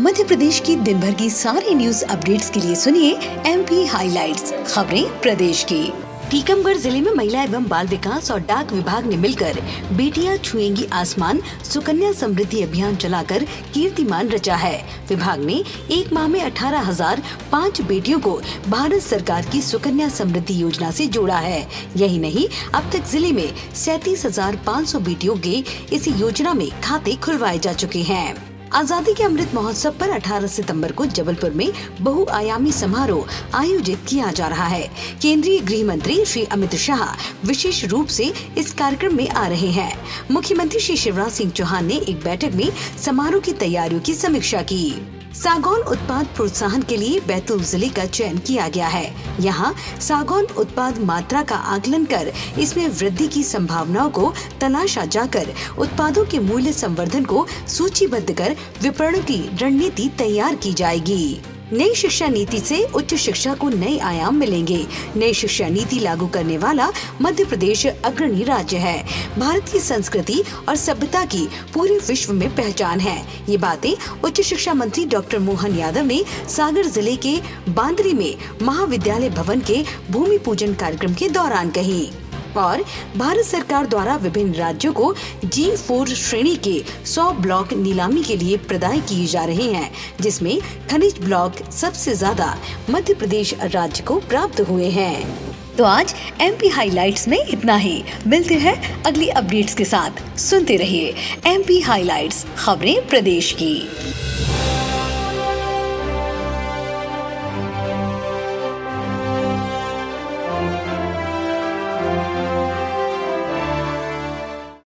मध्य प्रदेश की दिन भर की सारी न्यूज़ अपडेट्स के लिए सुनिए एम पी हाईलाइट्स खबरें प्रदेश की। टीकमगढ़ ज़िले में महिला एवं बाल विकास और डाक विभाग ने मिलकर बेटियाँ छुएँगी आसमान, सुकन्या समृद्धि अभियान चलाकर कीर्तिमान रचा है। विभाग ने एक माह में अठारह हज़ार पाँच बेटियों को भारत सरकार की सुकन्या समृद्धि योजना से जोड़ा है। यही नहीं, अब तक ज़िले में सैतीस हज़ार पाँच सौ बेटियों के इस योजना में खाते खुलवाए जा चुके हैं। आज़ादी के अमृत महोत्सव पर 18 सितंबर को जबलपुर में बहुआयामी समारोह आयोजित किया जा रहा है। केंद्रीय गृह मंत्री श्री अमित शाह विशेष रूप से इस कार्यक्रम में आ रहे हैं। मुख्यमंत्री श्री शिवराज सिंह चौहान ने एक बैठक में समारोह की तैयारियों की समीक्षा की। सागौन उत्पाद प्रोत्साहन के लिए बैतूल ज़िले का चयन किया गया है। यहाँ सागौन उत्पाद मात्रा का आकलन कर इसमें वृद्धि की संभावनाओं को तलाशा जाकर उत्पादों के मूल्य संवर्धन को सूचीबद्ध कर विपणन की रणनीति तैयार की जाएगी। नई शिक्षा नीति से उच्च शिक्षा को नए आयाम मिलेंगे। नई शिक्षा नीति लागू करने वाला मध्य प्रदेश अग्रणी राज्य है। भारत की संस्कृति और सभ्यता की पूरे विश्व में पहचान है। ये बातें उच्च शिक्षा मंत्री डॉक्टर मोहन यादव ने सागर ज़िले के बांदरी में महाविद्यालय भवन के भूमि पूजन कार्यक्रम के दौरान कही। और भारत सरकार द्वारा विभिन्न राज्यों को जी फोर श्रेणी के 100 ब्लॉक नीलामी के लिए प्रदाय किए जा रहे हैं, जिसमें खनिज ब्लॉक सबसे ज़्यादा मध्य प्रदेश राज्य को प्राप्त हुए हैं। तो आज एम पी हाईलाइट्स में इतना ही। मिलते हैं अगली अपडेट्स के साथ। सुनते रहिए एम पी हाईलाइट्स खबरें प्रदेश की।